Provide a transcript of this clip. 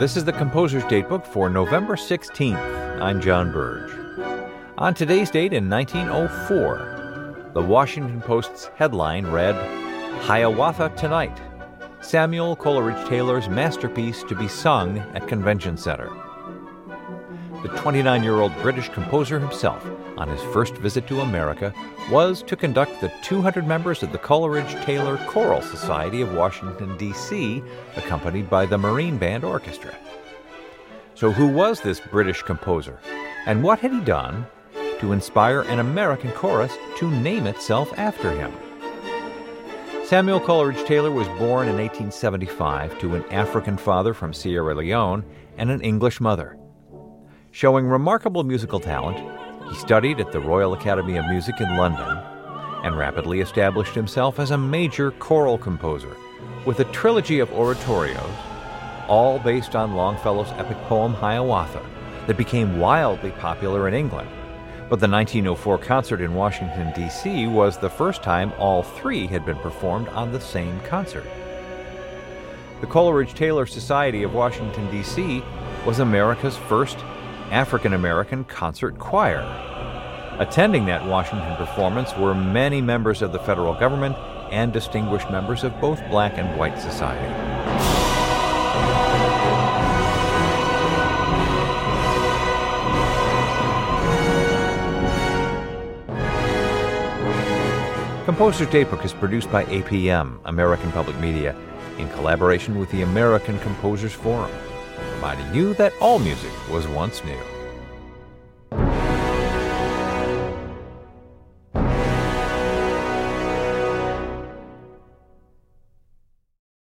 This is the Composer's Datebook for November 16th. I'm John Burge. On today's date in 1904, the Washington Post's headline read Hiawatha Tonight Samuel Coleridge Taylor's masterpiece to be sung at Convention Center. The 29 year old British composer himself, on his first visit to America, was to conduct the 200 members of the Coleridge Taylor Choral Society of Washington, D.C., accompanied by the Marine Band Orchestra. So, who was this British composer, and what had he done to inspire an American chorus to name itself after him? Samuel Coleridge Taylor was born in 1875 to an African father from Sierra Leone and an English mother. Showing remarkable musical talent, he studied at the Royal Academy of Music in London and rapidly established himself as a major choral composer with a trilogy of oratorios, all based on Longfellow's epic poem Hiawatha, that became wildly popular in England. But the 1904 concert in Washington, D.C. was the first time all three had been performed on the same concert. The Coleridge Taylor Society of Washington, D.C. was America's first African American concert choir. Attending that Washington performance were many members of the federal government and distinguished members of both black and white society. Composer's Datebook is produced by APM, American Public Media, in collaboration with the American Composers Forum reminding you that all music was once new.